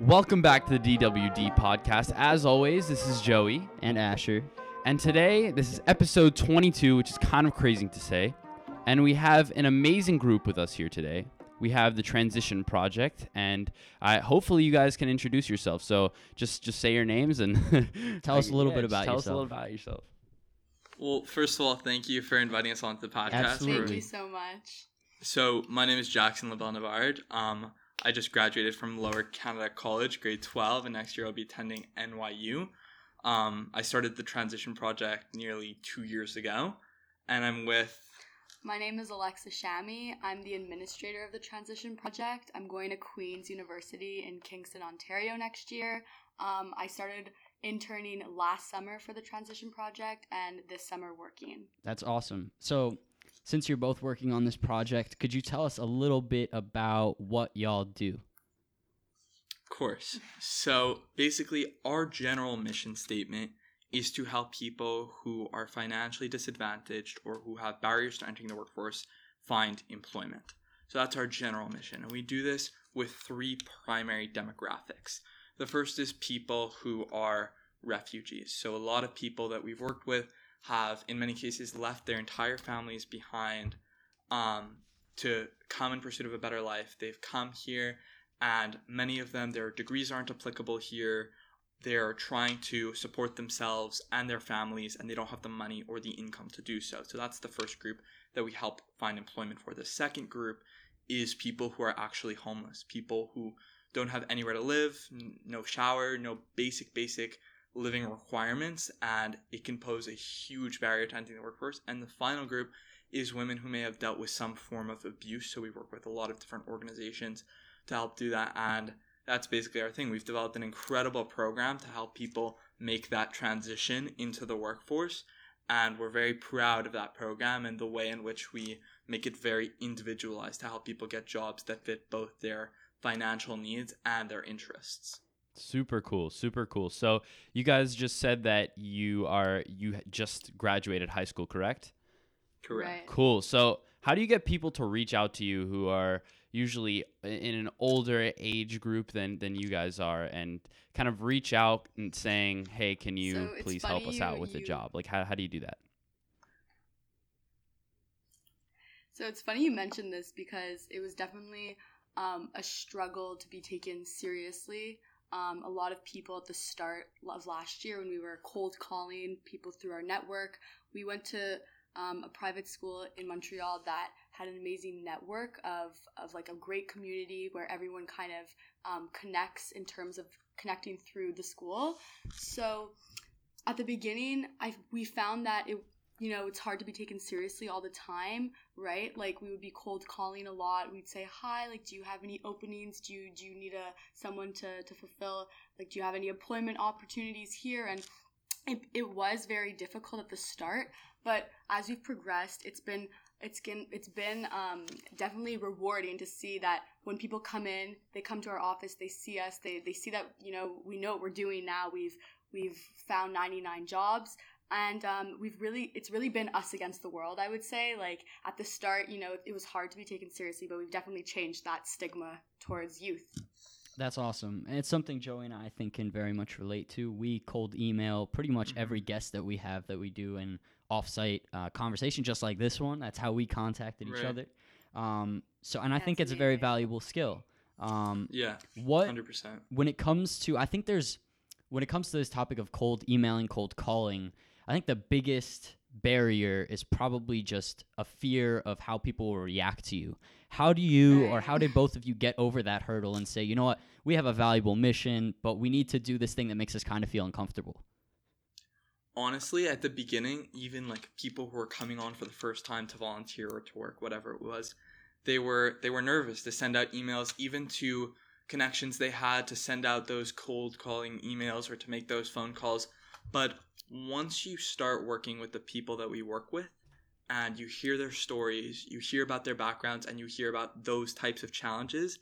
Welcome back to the DWD podcast. As always, this is Joey. and Asher. And today, this is episode 22, which is kind of crazy to say. And we have an amazing group with us here today. We have the Transition Project, and I, hopefully you guys can introduce yourself. So just just say your names and Tell us a little bit about tell us a yourself. little about yourself. Well, first of all, thank you for inviting us onto the podcast. Absolutely. Thank you so much. So, my name is Jackson LaBelle Navard. Um, I just graduated from Lower Canada College, grade 12, and next year I'll be attending NYU. Um, I started the Transition Project nearly two years ago, and I'm with. My name is Alexa Shami. I'm the administrator of the Transition Project. I'm going to Queen's University in Kingston, Ontario next year. Um, I started interning last summer for the Transition Project and this summer working. That's awesome. So, since you're both working on this project, could you tell us a little bit about what y'all do? Of course. So, basically, our general mission statement is to help people who are financially disadvantaged or who have barriers to entering the workforce find employment. So, that's our general mission. And we do this with three primary demographics. The first is people who are refugees. So, a lot of people that we've worked with have, in many cases, left their entire families behind um, to come in pursuit of a better life. They've come here and many of them their degrees aren't applicable here they're trying to support themselves and their families and they don't have the money or the income to do so so that's the first group that we help find employment for the second group is people who are actually homeless people who don't have anywhere to live no shower no basic basic living requirements and it can pose a huge barrier to entering the workforce and the final group is women who may have dealt with some form of abuse so we work with a lot of different organizations to help do that. And that's basically our thing. We've developed an incredible program to help people make that transition into the workforce. And we're very proud of that program and the way in which we make it very individualized to help people get jobs that fit both their financial needs and their interests. Super cool, super cool. So you guys just said that you are you just graduated high school, correct? Correct. Right. Cool. So, how do you get people to reach out to you who are usually in an older age group than than you guys are, and kind of reach out and saying, "Hey, can you So please help us out you- with a job?" Like, how how do you do that? So it's funny you mentioned this because it was definitely um, a struggle to be taken seriously. Um, a lot of people at the start of last year, when we were cold calling people through our network, we went to um, a private school in Montreal that had an amazing network of, of like a great community where everyone kind of um, connects in terms of connecting through the school. So at the beginning, I we found that it you know it's hard to be taken seriously all the time right? Like we would be cold calling a lot. We'd say hi like do you have any openings? Do you do you need a someone to to fulfill like do you have any employment opportunities here? And it, it was very difficult at the start but as we've progressed it's been it's been it's been um, definitely rewarding to see that when people come in they come to our office they see us they, they see that you know we know what we're doing now. We've we've found 99 jobs and um, we've really it's really been us against the world i would say like at the start you know it was hard to be taken seriously but we've definitely changed that stigma towards youth That's awesome. And it's something Joey and I think can very much relate to. We cold email pretty much Mm-hmm. every guest that we have that we do an offsite uh, conversation, just like this one. That's how we contacted each Right. other. Um, so, and I think That's it's a very valuable skill. Um, Yeah, what 100%. when it comes to i think there's when it comes to this topic of cold emailing cold calling i think the biggest barrier is probably just a fear of how people will react to you. How do you or how did both of you get over that hurdle and say you know what? We have a valuable mission but we need to do this thing that makes us kind of feel uncomfortable honestly at the beginning even like people who were coming on for the first time to volunteer or to work whatever it was they were they were nervous to send out emails even to connections they had to send out those cold calling emails or to make those phone calls but once you start working with the people that we work with and you hear their stories you hear about their backgrounds and you hear about those types of challenges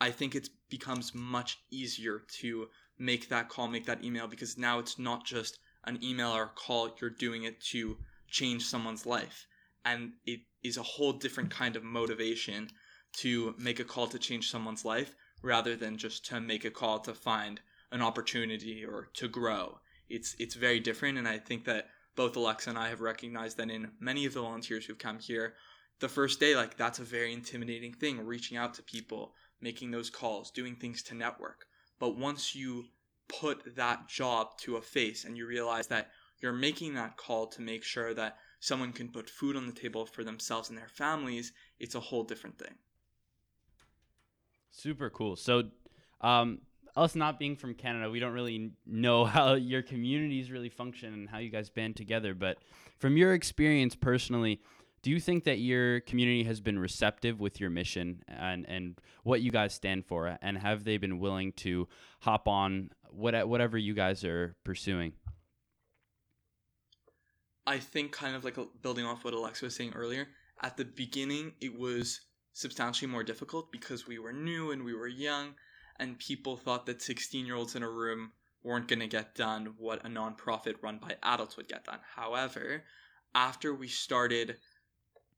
i think it becomes much easier to make that call make that email because now it's not just an email or a call, you're doing it to change someone's life. And it is a whole different kind of motivation to make a call to change someone's life rather than just to make a call to find an opportunity or to grow. It's it's very different and I think that both Alexa and I have recognized that in many of the volunteers who've come here, the first day like that's a very intimidating thing reaching out to people, making those calls, doing things to network. But once you put that job to a face and you realize that you're making that call to make sure that someone can put food on the table for themselves and their families, it's a whole different thing. Super cool. So, um, us not being from Canada, we don't really know how your communities really function and how you guys band together. But from your experience personally, do you think that your community has been receptive with your mission and, and what you guys stand for? And have they been willing to hop on what, whatever you guys are pursuing? I think, kind of like uh, building off what Alexa was saying earlier, at the beginning, it was substantially more difficult because we were new and we were young, and people thought that 16 year olds in a room weren't going to get done what a nonprofit run by adults would get done. However, after we started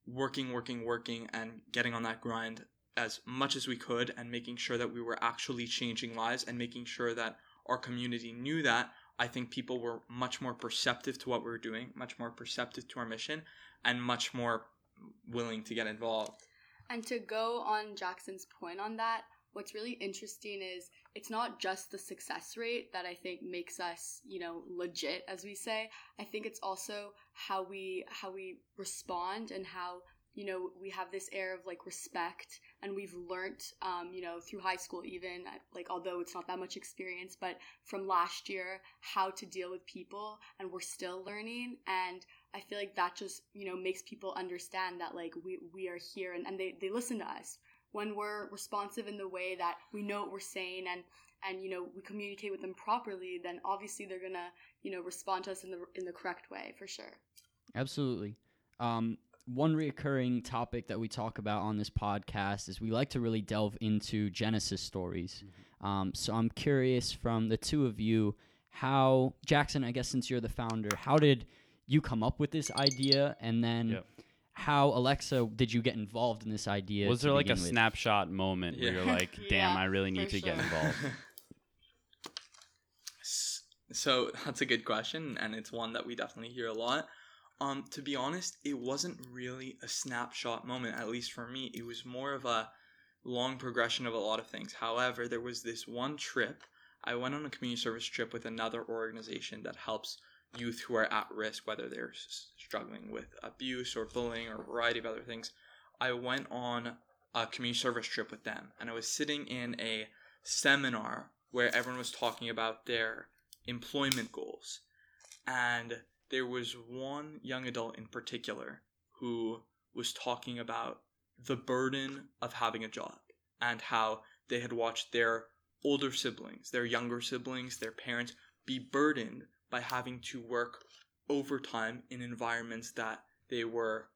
working, working, working, and getting on that grind as much as we could, and making sure that we were actually changing lives and making sure that our community knew that, I think people were much more perceptive to what we were doing, much more perceptive to our mission, and much more willing to get involved. And to go on Jackson's point on that, what's really interesting is it's not just the success rate that I think makes us, you know, legit as we say. I think it's also how we how we respond and how you know we have this air of like respect and we've learned um, you know through high school even like although it's not that much experience but from last year how to deal with people and we're still learning and i feel like that just you know makes people understand that like we, we are here and, and they, they listen to us when we're responsive in the way that we know what we're saying and and you know we communicate with them properly then obviously they're gonna you know respond to us in the in the correct way for sure absolutely um, one recurring topic that we talk about on this podcast is we like to really delve into Genesis stories. Mm-hmm. Um, so I'm curious from the two of you, how Jackson, I guess since you're the founder, how did you come up with this idea, and then yep. How Alexa did you get involved in this idea? Was there like a with? snapshot moment yeah. where you're like, "Damn, yeah, I really need to sure. get involved"? so that's a good question, and it's one that we definitely hear a lot. Um, to be honest, it wasn't really a snapshot moment, at least for me. It was more of a long progression of a lot of things. However, there was this one trip. I went on a community service trip with another organization that helps youth who are at risk, whether they're struggling with abuse or bullying or a variety of other things. I went on a community service trip with them, and I was sitting in a seminar where everyone was talking about their employment goals. And there was one young adult in particular who was talking about the burden of having a job and how they had watched their older siblings, their younger siblings, their parents be burdened by having to work overtime in environments that they were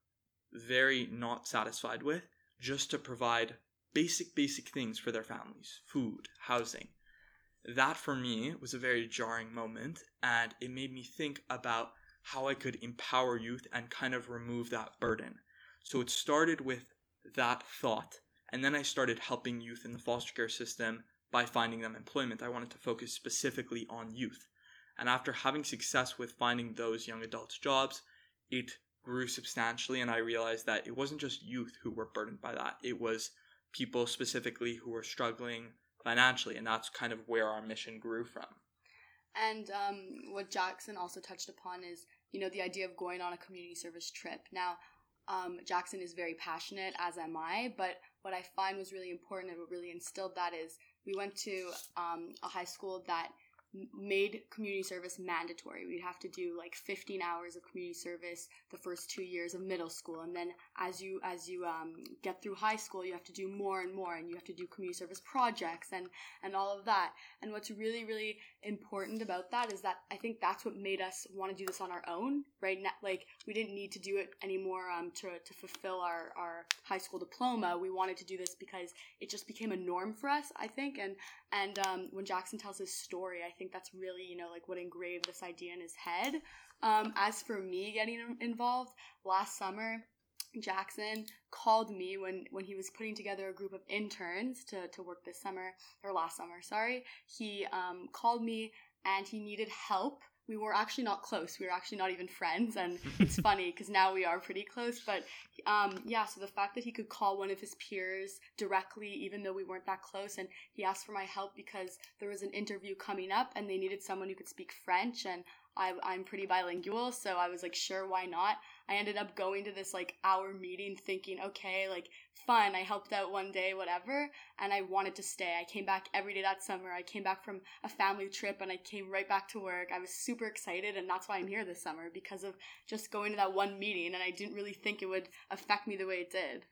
very not satisfied with just to provide basic, basic things for their families food, housing. That for me was a very jarring moment, and it made me think about how I could empower youth and kind of remove that burden. So it started with that thought, and then I started helping youth in the foster care system by finding them employment. I wanted to focus specifically on youth. And after having success with finding those young adults jobs, it grew substantially, and I realized that it wasn't just youth who were burdened by that, it was people specifically who were struggling financially, and that's kind of where our mission grew from. And um, what Jackson also touched upon is, you know, the idea of going on a community service trip. Now, um, Jackson is very passionate, as am I, but what I find was really important and what really instilled that is we went to um, a high school that made community service mandatory. We'd have to do like 15 hours of community service the first two years of middle school, and then as you as you um, get through high school, you have to do more and more, and you have to do community service projects and and all of that. And what's really really important about that is that I think that's what made us want to do this on our own, right? Now, like we didn't need to do it anymore um, to to fulfill our our high school diploma. We wanted to do this because it just became a norm for us, I think, and and um, when Jackson tells his story, I think that's really, you know, like what engraved this idea in his head. Um, as for me getting involved, last summer, Jackson called me when when he was putting together a group of interns to to work this summer or last summer. Sorry, he um, called me and he needed help. We were actually not close. We were actually not even friends, and it's funny because now we are pretty close. But um, yeah, so the fact that he could call one of his peers directly, even though we weren't that close, and he asked for my help because there was an interview coming up and they needed someone who could speak French, and I, I'm pretty bilingual, so I was like, sure, why not? I ended up going to this like hour meeting thinking, okay, like fun, I helped out one day, whatever, and I wanted to stay. I came back every day that summer. I came back from a family trip and I came right back to work. I was super excited, and that's why I'm here this summer because of just going to that one meeting, and I didn't really think it would affect me the way it did.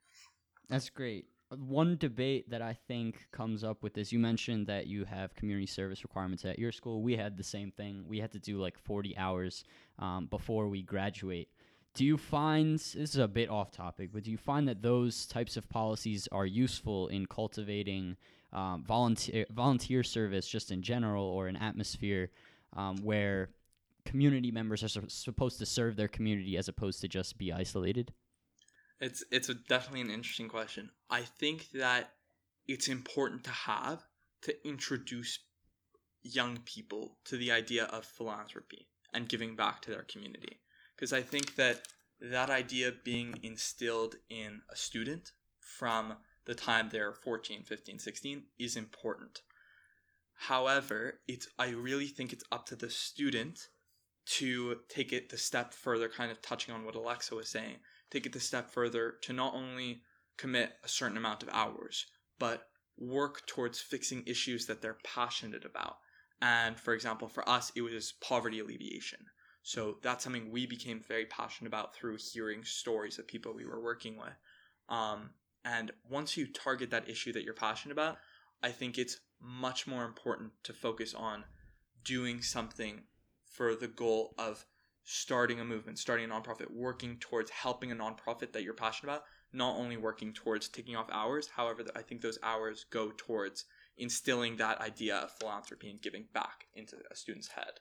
That's great. One debate that I think comes up with this, you mentioned that you have community service requirements at your school. We had the same thing. We had to do like 40 hours um, before we graduate. Do you find, this is a bit off topic, but do you find that those types of policies are useful in cultivating um, volunteer, volunteer service just in general or an atmosphere um, where community members are su- supposed to serve their community as opposed to just be isolated? It's it's a, definitely an interesting question. I think that it's important to have to introduce young people to the idea of philanthropy and giving back to their community because I think that that idea being instilled in a student from the time they're 14, 15, 16 is important. However, it's I really think it's up to the student to take it the step further kind of touching on what Alexa was saying take it the step further to not only commit a certain amount of hours, but work towards fixing issues that they're passionate about. And for example, for us, it was poverty alleviation. So that's something we became very passionate about through hearing stories of people we were working with. Um, and once you target that issue that you're passionate about, I think it's much more important to focus on doing something for the goal of starting a movement, starting a nonprofit, working towards helping a nonprofit that you're passionate about, not only working towards taking off hours. However, I think those hours go towards instilling that idea of philanthropy and giving back into a student's head.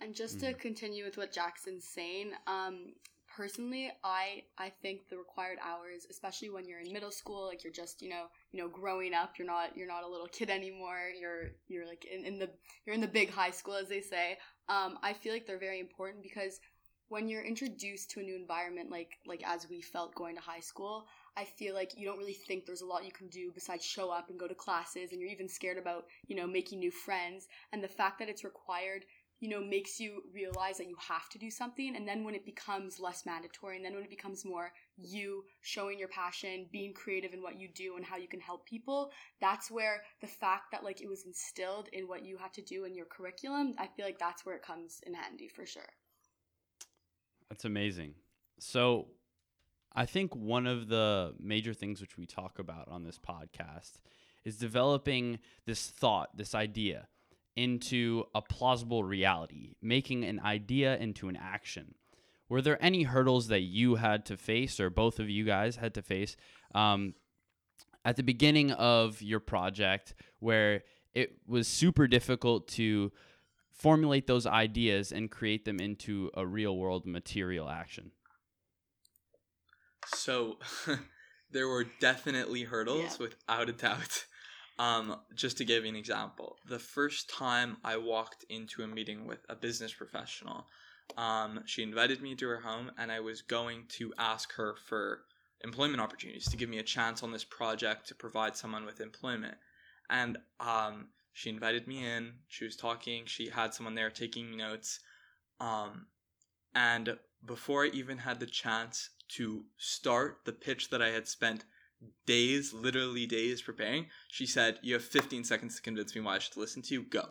And just to continue with what Jackson's saying, um, personally, I I think the required hours, especially when you're in middle school, like you're just you know you know growing up, you're not you're not a little kid anymore. You're you're like in, in the you're in the big high school, as they say. Um, I feel like they're very important because when you're introduced to a new environment, like like as we felt going to high school, I feel like you don't really think there's a lot you can do besides show up and go to classes, and you're even scared about you know making new friends. And the fact that it's required you know, makes you realize that you have to do something. And then when it becomes less mandatory, and then when it becomes more you showing your passion, being creative in what you do and how you can help people, that's where the fact that like it was instilled in what you have to do in your curriculum, I feel like that's where it comes in handy for sure. That's amazing. So, I think one of the major things which we talk about on this podcast is developing this thought, this idea into a plausible reality, making an idea into an action. Were there any hurdles that you had to face, or both of you guys had to face, um, at the beginning of your project where it was super difficult to formulate those ideas and create them into a real world material action? So, there were definitely hurdles Yeah. without a doubt. Um, just to give you an example, the first time I walked into a meeting with a business professional, um, she invited me to her home, and I was going to ask her for employment opportunities to give me a chance on this project to provide someone with employment. And um, she invited me in. She was talking. She had someone there taking notes. Um, and before I even had the chance to start the pitch that I had spent days, literally days preparing, she said, You have 15 seconds to convince me why I should listen to you. Go.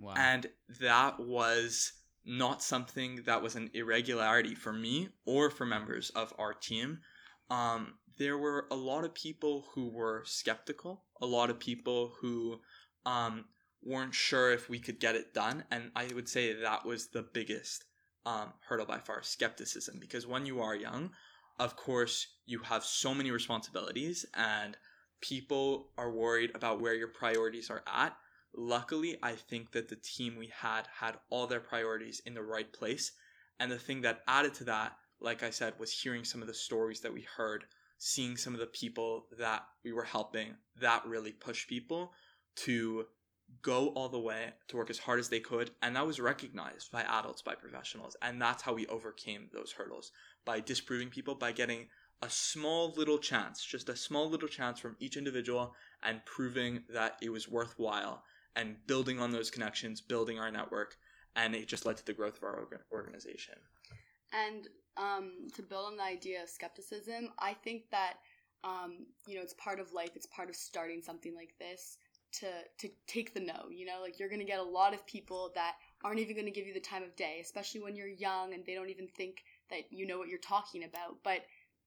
Wow. And that was not something that was an irregularity for me or for members of our team. Um, there were a lot of people who were skeptical, a lot of people who um, weren't sure if we could get it done. And I would say that was the biggest um, hurdle by far skepticism. Because when you are young, of course, you have so many responsibilities and people are worried about where your priorities are at. Luckily, I think that the team we had had all their priorities in the right place. And the thing that added to that, like I said, was hearing some of the stories that we heard, seeing some of the people that we were helping, that really pushed people to go all the way to work as hard as they could. And that was recognized by adults, by professionals. And that's how we overcame those hurdles by disproving people, by getting a small little chance, just a small little chance from each individual and proving that it was worthwhile and building on those connections, building our network. And it just led to the growth of our organization. And um, to build on the idea of skepticism, I think that um, you know it's part of life. It's part of starting something like this to to take the no. You know, like you're gonna get a lot of people that aren't even gonna give you the time of day, especially when you're young and they don't even think that you know what you're talking about. But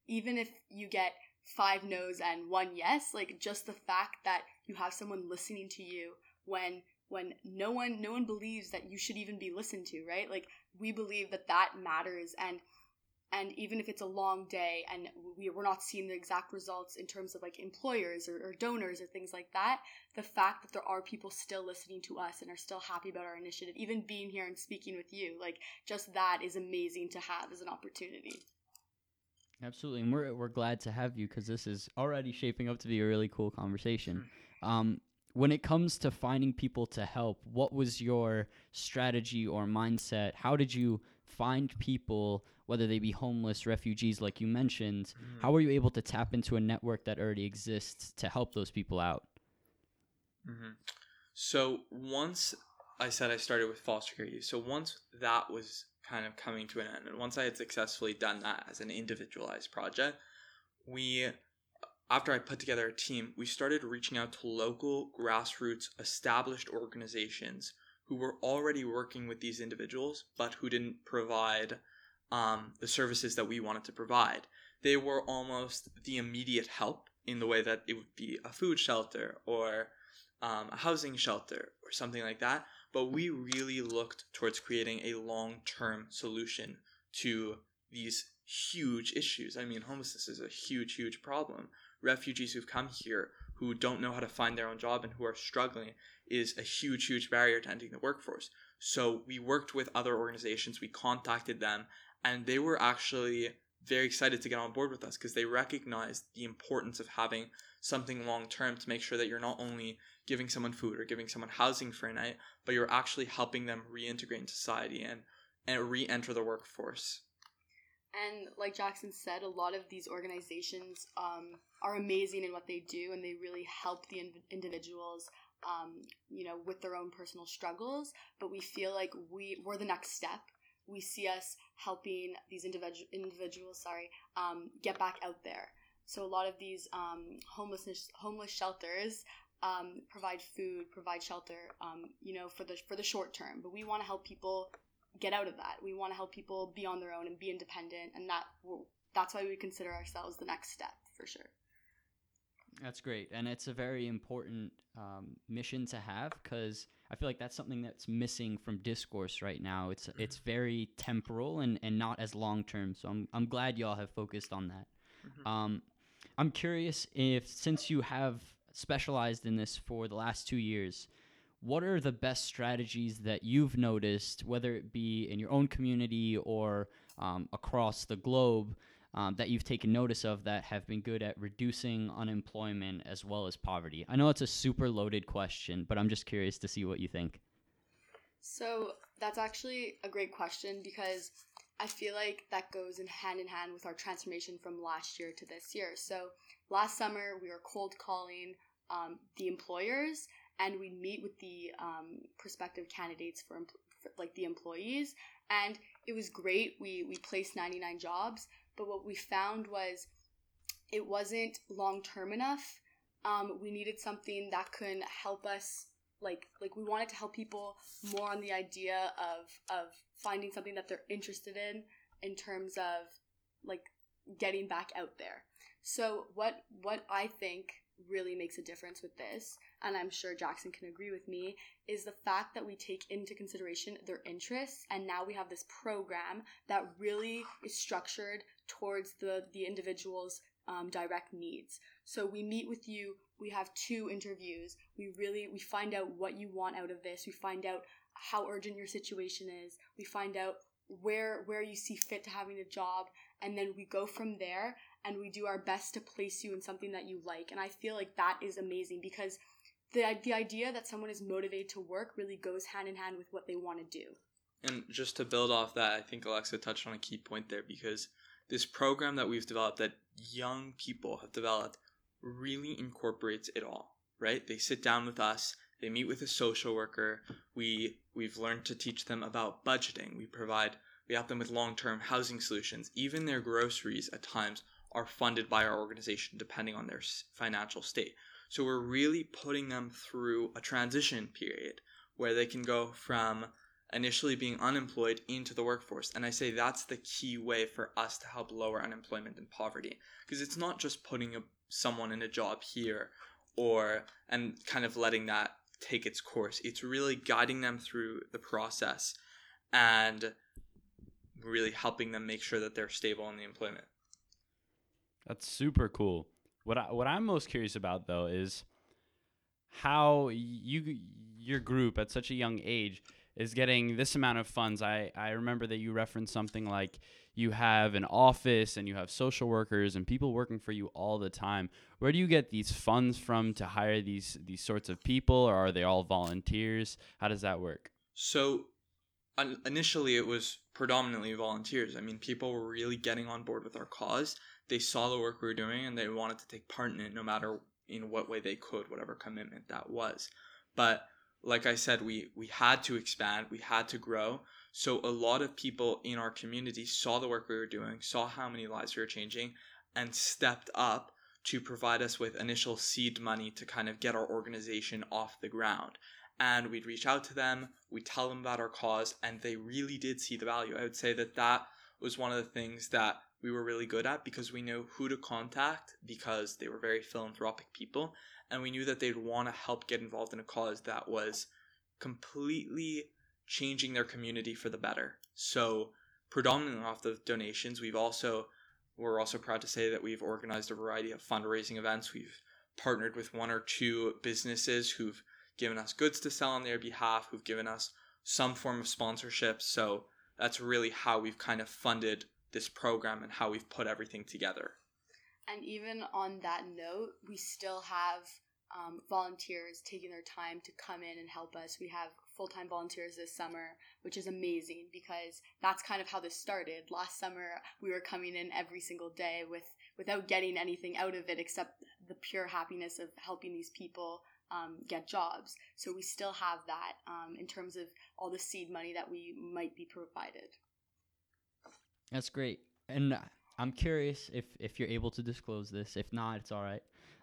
even if you get five no's and one yes, like just the fact that you have someone listening to you when when no one no one believes that you should even be listened to, right? Like we believe that that matters and and even if it's a long day and we, we're not seeing the exact results in terms of like employers or, or, donors or things like that the fact that there are people still listening to us and are still happy about our initiative even being here and speaking with you like just that is amazing to have as an opportunity. Absolutely and we're, we're glad to have you because this is already shaping up to be a really cool conversation. Um, when it comes to finding people to help what was your strategy or mindset how did you find people whether they be homeless, refugees, like you mentioned, mm-hmm. how were you able to tap into a network that already exists to help those people out? Mm-hmm. So once I said I started with foster care youth, so once that was kind of coming to an end, and once I had successfully done that as an individualized project, we after I put together a team, we started reaching out to local grassroots established organizations who were already working with these individuals, but who didn't provide um, the services that we wanted to provide. They were almost the immediate help in the way that it would be a food shelter or um, a housing shelter or something like that. But we really looked towards creating a long term solution to these huge issues. I mean, homelessness is a huge, huge problem. Refugees who've come here who don't know how to find their own job and who are struggling is a huge, huge barrier to entering the workforce. So we worked with other organizations, we contacted them, and they were actually very excited to get on board with us because they recognized the importance of having something long term to make sure that you're not only giving someone food or giving someone housing for a night, but you're actually helping them reintegrate in society and and re-enter the workforce. And like Jackson said, a lot of these organizations um, are amazing in what they do, and they really help the in- individuals, um, you know, with their own personal struggles. But we feel like we we're the next step we see us helping these individual individuals, sorry, um, get back out there. So a lot of these um, homelessness homeless shelters um, provide food, provide shelter, um, you know, for the for the short term. But we want to help people get out of that. We want to help people be on their own and be independent, and that that's why we consider ourselves the next step for sure. That's great, and it's a very important um, mission to have because I feel like that's something that's missing from discourse right now. It's mm-hmm. it's very temporal and, and not as long term. So I'm I'm glad y'all have focused on that. Mm-hmm. Um, I'm curious if since you have specialized in this for the last two years, what are the best strategies that you've noticed, whether it be in your own community or um, across the globe, um, that you've taken notice of that have been good at reducing unemployment as well as poverty? I know it's a super loaded question, but I'm just curious to see what you think. So that's actually a great question because I feel like that goes in hand in hand with our transformation from last year to this year. So last summer we were cold calling um, the employers and we'd meet with the um, prospective candidates for, for like the employees and it was great. We we placed 99 jobs, but what we found was it wasn't long term enough. Um, we needed something that could help us like like we wanted to help people more on the idea of of finding something that they're interested in in terms of like getting back out there. So what what I think really makes a difference with this, and I'm sure Jackson can agree with me, is the fact that we take into consideration their interests, and now we have this program that really is structured towards the the individual's um, direct needs. So we meet with you. We have two interviews. We really we find out what you want out of this. We find out how urgent your situation is. We find out where where you see fit to having a job and then we go from there and we do our best to place you in something that you like. And I feel like that is amazing because the the idea that someone is motivated to work really goes hand in hand with what they want to do. And just to build off that, I think Alexa touched on a key point there because this program that we've developed, that young people have developed, really incorporates it all, right? They sit down with us, they meet with a social worker. We we've learned to teach them about budgeting. We provide we help them with long-term housing solutions. Even their groceries at times are funded by our organization depending on their financial state. So we're really putting them through a transition period where they can go from initially being unemployed into the workforce. And I say that's the key way for us to help lower unemployment and poverty because it's not just putting a, someone in a job here or and kind of letting that take its course. It's really guiding them through the process and really helping them make sure that they're stable in the employment. That's super cool. What I, what I'm most curious about though is how you your group at such a young age is getting this amount of funds. I, I remember that you referenced something like you have an office and you have social workers and people working for you all the time. Where do you get these funds from to hire these these sorts of people or are they all volunteers? How does that work? So initially it was predominantly volunteers. I mean, people were really getting on board with our cause. They saw the work we were doing and they wanted to take part in it no matter in what way they could, whatever commitment that was. But like I said, we we had to expand, we had to grow. So a lot of people in our community saw the work we were doing, saw how many lives we were changing, and stepped up to provide us with initial seed money to kind of get our organization off the ground. And we'd reach out to them, we'd tell them about our cause, and they really did see the value. I would say that that was one of the things that we were really good at because we knew who to contact because they were very philanthropic people and we knew that they'd want to help get involved in a cause that was completely changing their community for the better. So, predominantly off the donations, we've also we're also proud to say that we've organized a variety of fundraising events. We've partnered with one or two businesses who've given us goods to sell on their behalf, who've given us some form of sponsorship. So that's really how we've kind of funded this program and how we've put everything together. And even on that note, we still have um, volunteers taking their time to come in and help us. We have full time volunteers this summer, which is amazing because that's kind of how this started. Last summer, we were coming in every single day with without getting anything out of it except the pure happiness of helping these people um, get jobs. So we still have that um, in terms of all the seed money that we might be provided. That's great. And I'm curious if if you're able to disclose this. If not, it's all right.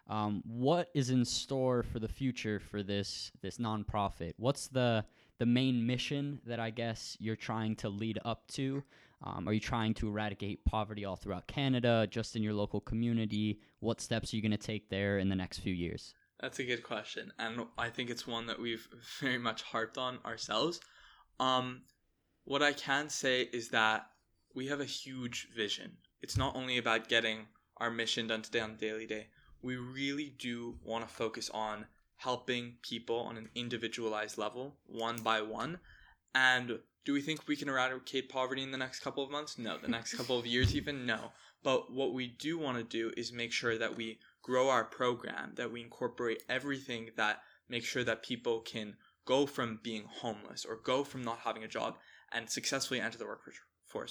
Um, what is in store for the future for this this nonprofit? What's the the main mission that I guess you're trying to lead up to? Um, are you trying to eradicate poverty all throughout Canada, just in your local community? What steps are you going to take there in the next few years? That's a good question, and I think it's one that we've very much harped on ourselves. Um, what I can say is that we have a huge vision it's not only about getting our mission done today on daily day. We really do want to focus on helping people on an individualized level, one by one. And do we think we can eradicate poverty in the next couple of months? No. The next couple of years, even? No. But what we do want to do is make sure that we grow our program, that we incorporate everything that makes sure that people can go from being homeless or go from not having a job and successfully enter the workforce.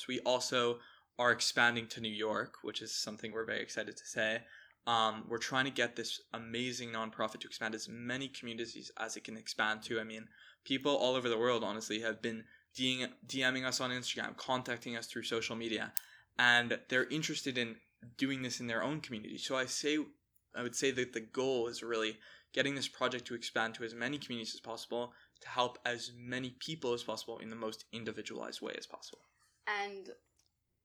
We also are expanding to New York, which is something we're very excited to say. Um, we're trying to get this amazing nonprofit to expand as many communities as it can expand to. I mean, people all over the world, honestly, have been DMing us on Instagram, contacting us through social media, and they're interested in doing this in their own community. So I say, I would say that the goal is really getting this project to expand to as many communities as possible to help as many people as possible in the most individualized way as possible. And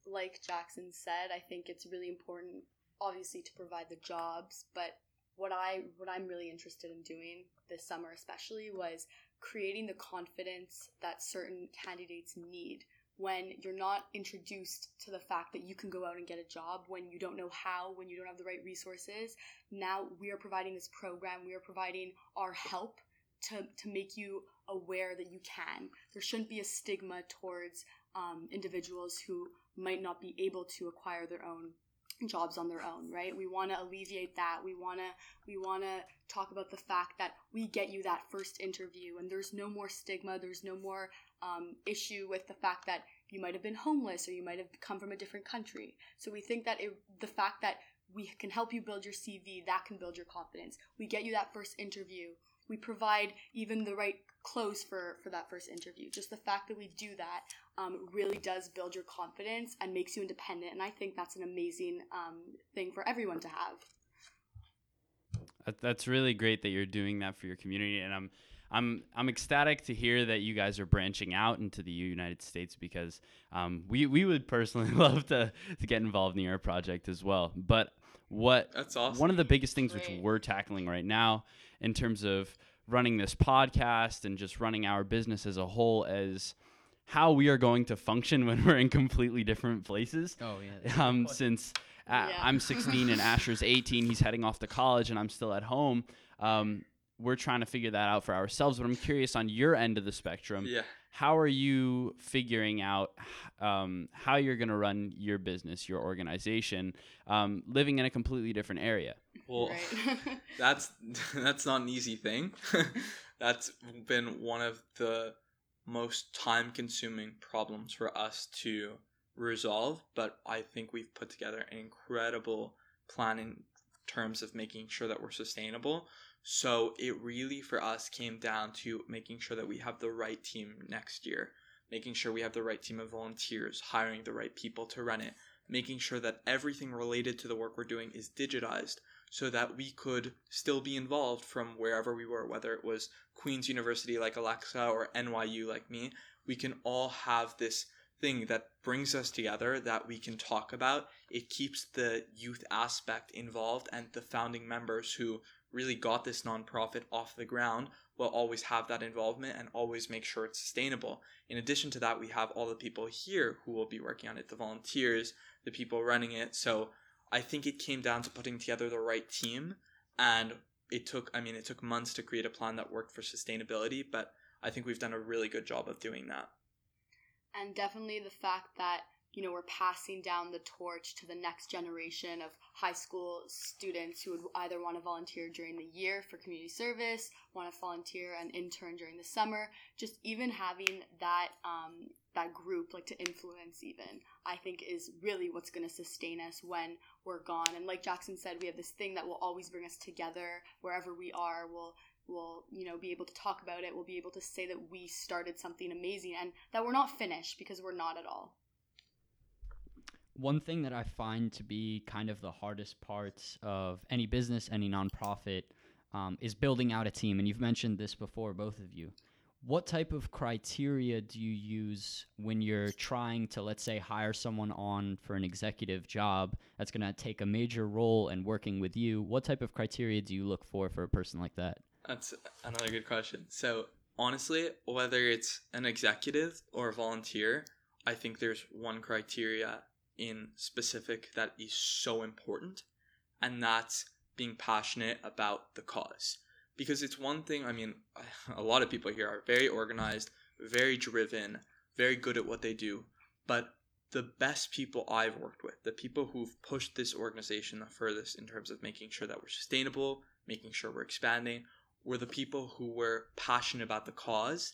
like Jackson said, I think it's really important, obviously, to provide the jobs. But what I what I'm really interested in doing this summer, especially, was creating the confidence that certain candidates need when you're not introduced to the fact that you can go out and get a job when you don't know how, when you don't have the right resources. Now we are providing this program, we are providing our help to, to make you aware that you can. There shouldn't be a stigma towards um, individuals who might not be able to acquire their own jobs on their own right? We want to alleviate that. We want to we want to talk about the fact that we get you that first interview and there's no more stigma there's no more um, issue with the fact that you might have been homeless or you might have come from a different country. So we think that it, the fact that we can help you build your cv that can build your confidence. We get you that first interview we provide even the right clothes for for that first interview. Just the fact that we do that um, really does build your confidence and makes you independent and i think that's an amazing um, thing for everyone to have. That's really great that you're doing that for your community, and I'm I'm I'm ecstatic to hear that you guys are branching out into the United States because um, we we would personally love to to get involved in your project as well. But what That's awesome. one of the biggest things which we're tackling right now in terms of running this podcast and just running our business as a whole is how we are going to function when we're in completely different places Oh yeah. um, since uh, Yeah. I'm 16 and Asher's 18, he's heading off to college and I'm still at home. Um, we're trying to figure that out for ourselves. But I'm curious on your end of the spectrum, Yeah. how are you figuring out um, how you're going to run your business, your organization, um, living in a completely different area? Well, right that's that's not an easy thing. that's been one of the most time consuming problems for us to resolve, but I think we've put together an incredible plan in terms of making sure that we're sustainable. So it really for us came down to making sure that we have the right team next year, making sure we have the right team of volunteers, hiring the right people to run it, making sure that everything related to the work we're doing is digitized so that we could still be involved from wherever we were, whether it was Queen's University like Alexa or NYU like me. We can all have this thing that brings us together that we can talk about. It keeps the youth aspect involved, and the founding members who really got this nonprofit off the ground will always have that involvement and always make sure it's sustainable. In addition to that, we have all the people here who will be working on it the volunteers, the people running it. So I think it came down to putting together the right team and it took I mean it took months to create a plan that worked for sustainability, but I think we've done a really good job of doing that. and definitely the fact that you know we're passing down the torch to the next generation of high school students who would either want to volunteer during the year for community service want to volunteer and intern during the summer. Just even having that um, that group like to influence even i think is really what's going to sustain us when we're gone. And like jackson said we have this thing that will always bring us together. Wherever we are we'll we'll you know be able to talk about it. We'll be able to say that we started something amazing and that we're not finished because we're not at all One thing that I find to be kind of the hardest parts of any business, any nonprofit, um, is building out a team. And you've mentioned this before, both of you. What type of criteria do you use when you're trying to, let's say, hire someone on for an executive job that's going to take a major role in working with you? What type of criteria do you look for for a person like that? That's another good question. So, honestly, whether it's an executive or a volunteer, I think there's one criteria in specific that is so important, and that's being passionate about the cause. Because it's one thing, I mean, a lot of people here are very organized, very driven, very good at what they do, but the best people I've worked with, the people who've pushed this organization the furthest in terms of making sure that we're sustainable, making sure we're expanding, were the people who were passionate about the cause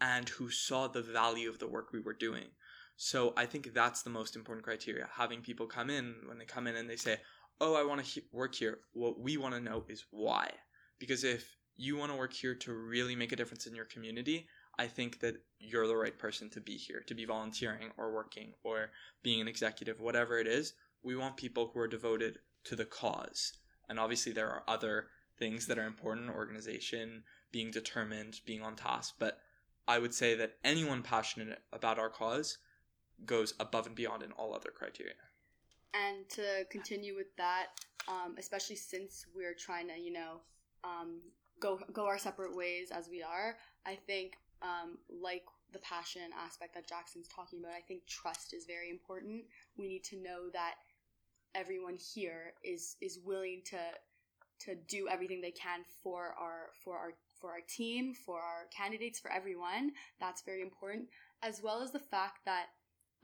and who saw the value of the work we were doing. So I think that's the most important criteria. Having people come in, when they come in and they say, Oh, I want to he- work here, what we want to know is why. Because if you want to work here to really make a difference in your community, I think that you're the right person to be here, to be volunteering or working or being an executive, whatever it is. We want people who are devoted to the cause. And obviously, there are other things that are important organization, being determined, being on task. But I would say that anyone passionate about our cause goes above and beyond in all other criteria. and to continue with that um, especially since we're trying to you know um, go go our separate ways as we are i think um, like the passion aspect that jackson's talking about i think trust is very important. We need to know that everyone here is is willing to to do everything they can for our for our for our team for our candidates for everyone. That's very important. As well as the fact that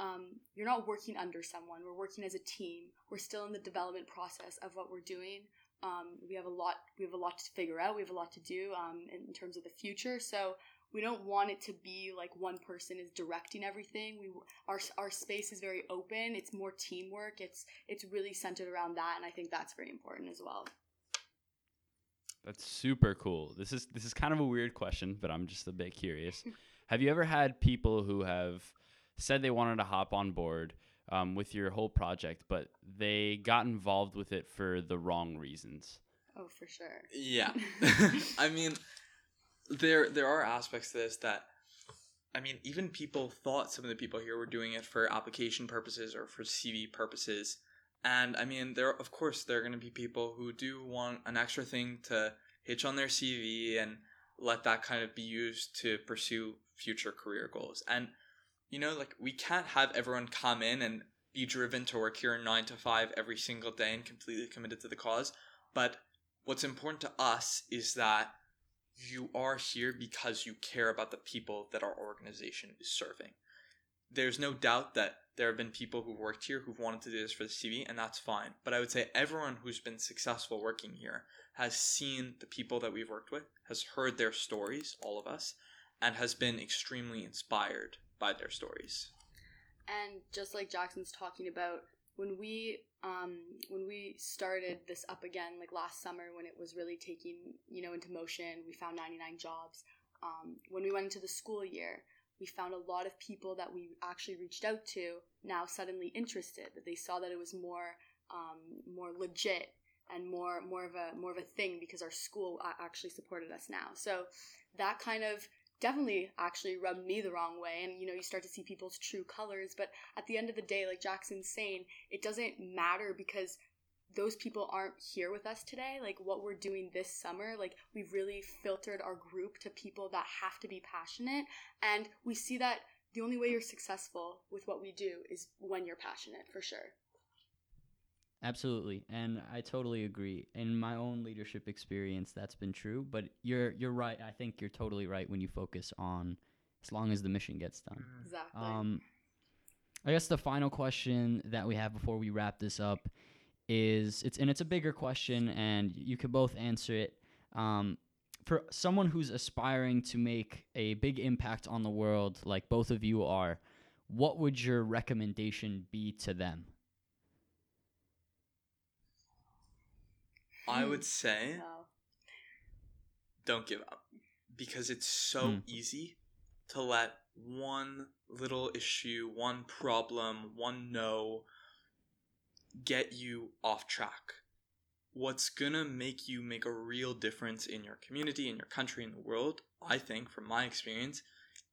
um, you're not working under someone. We're working as a team. We're still in the development process of what we're doing. Um, we have a lot. We have a lot to figure out. We have a lot to do um, in, in terms of the future. So we don't want it to be like one person is directing everything. We our our space is very open. It's more teamwork. It's it's really centered around that, and I think that's very important as well. That's super cool. This is this is kind of a weird question, but I'm just a bit curious. have you ever had people who have said they wanted to hop on board um, with your whole project, but they got involved with it for the wrong reasons? Oh, for sure. Yeah. I mean, there there are aspects to this that I mean, even people thought some of the people here were doing it for application purposes or for CV purposes. And I mean, there of course there are going to be people who do want an extra thing to hitch on their CV and let that kind of be used to pursue future career goals. And you know, like we can't have everyone come in and be driven to work here 9 to 5 every single day and completely committed to the cause. But what's important to us is that you are here because you care about the people that our organization is serving. There's no doubt that there have been people who've worked here who've wanted to do this for the CV, and that's fine. But I would say everyone who's been successful working here has seen the people that we've worked with, has heard their stories, all of us, and has been extremely inspired by their stories. And just like Jackson's talking about, when we um, when we started this up again, like last summer, when it was really taking you know into motion, we found 99 jobs. Um, when we went into the school year, we found a lot of people that we actually reached out to now suddenly interested. That they saw that it was more um, more legit and more more of a more of a thing because our school actually supported us now. So that kind of definitely actually rubbed me the wrong way and you know you start to see people's true colors but at the end of the day like jackson's saying it doesn't matter because those people aren't here with us today. Like what we're doing this summer like we've really filtered our group to people that have to be passionate and we see that the only way you're successful with what we do is when you're passionate for sure Absolutely, and I totally agree. In my own leadership experience, that's been true. But you're you're right. I think you're totally right when you focus on as long as the mission gets done. exactly Um, I guess the final question that we have before we wrap this up is it's and it's a bigger question, and you could both answer it. Um, for someone who's aspiring to make a big impact on the world, like both of you are, what would your recommendation be to them? I would say wow. don't give up because it's so Hmm. easy to let one little issue, one problem, one no get you off track. What's gonna make you make a real difference in your community, in your country, in the world, I think, from my experience,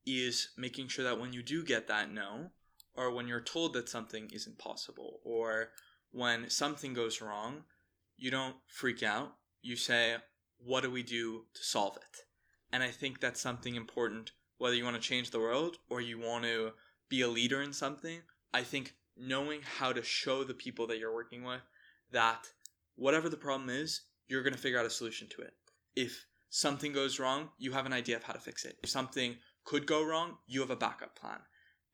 is making sure that when you do get that no, or when you're told that something isn't possible, or when something goes wrong, you don't freak out. You say, what do we do to solve it? And I think that's something important, whether you want to change the world or you want to be a leader in something. I think knowing how to show the people that you're working with that whatever the problem is, you're going to figure out a solution to it. If something goes wrong, you have an idea of how to fix it. If something could go wrong, you have a backup plan.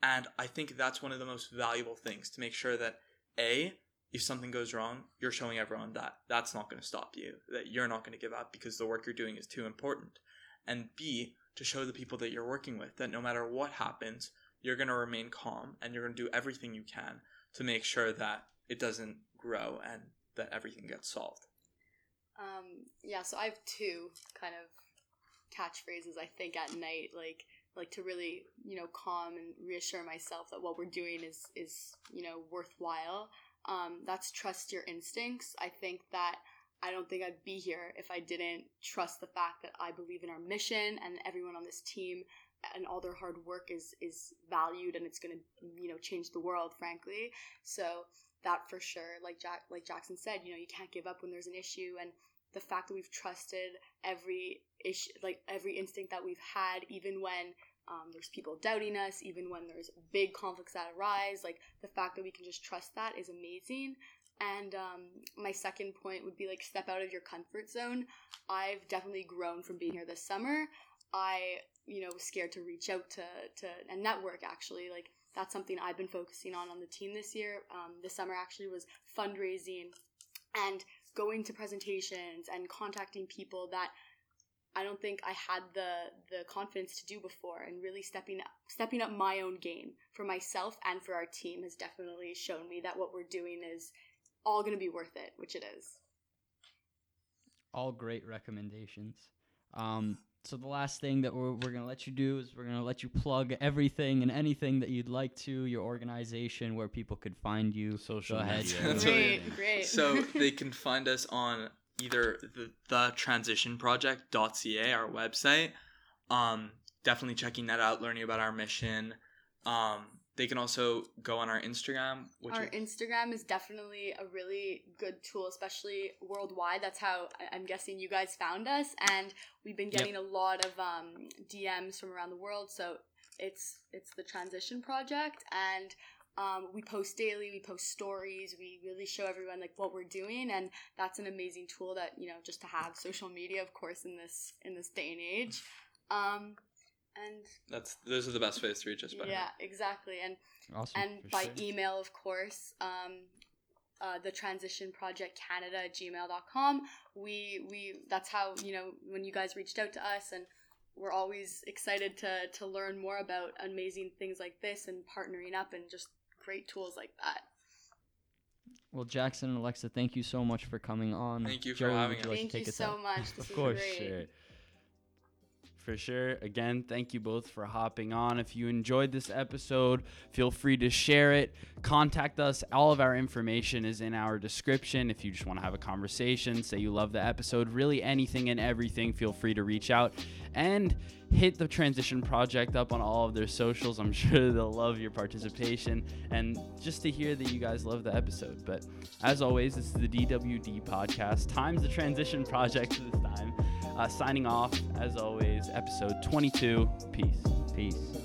And I think that's one of the most valuable things to make sure that A, if something goes wrong, you're showing everyone that that's not going to stop you, that you're not going to give up because the work you're doing is too important. And B, to show the people that you're working with that no matter what happens, you're going to remain calm and you're going to do everything you can to make sure that it doesn't grow and that everything gets solved. Um, yeah, so I have two kind of catchphrases I think at night, like like to really, you know, calm and reassure myself that what we're doing is is, you know, worthwhile. Um, that's trust your instincts. I think that I don't think I'd be here if I didn't trust the fact that I believe in our mission and everyone on this team and all their hard work is is valued and it's going to you know change the world frankly so that for sure like jack like jackson said you know you can't give up when there's an issue and the fact that we've trusted every issue like every instinct that we've had even when um, there's people doubting us even when there's big conflicts that arise like the fact that we can just trust that is amazing. And um, my second point would be like step out of your comfort zone. I've definitely grown from being here this summer. I you know was scared to reach out to to network actually. Like that's something I've been focusing on on the team this year. Um, this summer actually was fundraising and going to presentations and contacting people that I don't think I had the the confidence to do before and really stepping up stepping up my own game for myself and for our team has definitely shown me that what we're doing is all going to be worth it, which it is. All great recommendations. Um, so the last thing that we're, we're gonna let you do is we're gonna let you plug everything and anything that you'd like to, your organization, where people could find you. Social Go media. That's Great, great. So they can find us on either the, the transitionproject.ca, our website. Um, definitely checking that out, learning about our mission. Um, they can also go on our Instagram, which Our Instagram is definitely a really good tool, especially worldwide. That's how I'm guessing you guys found us, and we've been getting a lot of um, DMs from around the world. So it's it's the Transition Project, and um, we post daily. We post stories. We really show everyone like what we're doing, and that's an amazing tool that you know just to have social media, of course, in this in this day and age. Um, and that's those are the best ways to reach us. by yeah, exactly, and Awesome. and for by sure. email of course um, uh, the transition project canada at gmail.com we we that's how you know when you guys reached out to us and we're always excited to to learn more about amazing things like this and partnering up and just great tools like that Well, Jackson and Alexa, thank you so much for coming on. Thank you for Joey, having us. like to thank take you so out? much this of course, great. sure. For sure. Again, thank you both for hopping on. If you enjoyed this episode, feel free to share it. Contact us. All of our information is in our description. If you just want to have a conversation, say you love the episode, really anything and everything, feel free to reach out and hit the Transition Project up on all of their socials. I'm sure they'll love your participation and just to hear that you guys love the episode. But as always, this is the DWD podcast, times the Transition Project this time. Uh, signing off, as always, episode 22. Peace. Peace.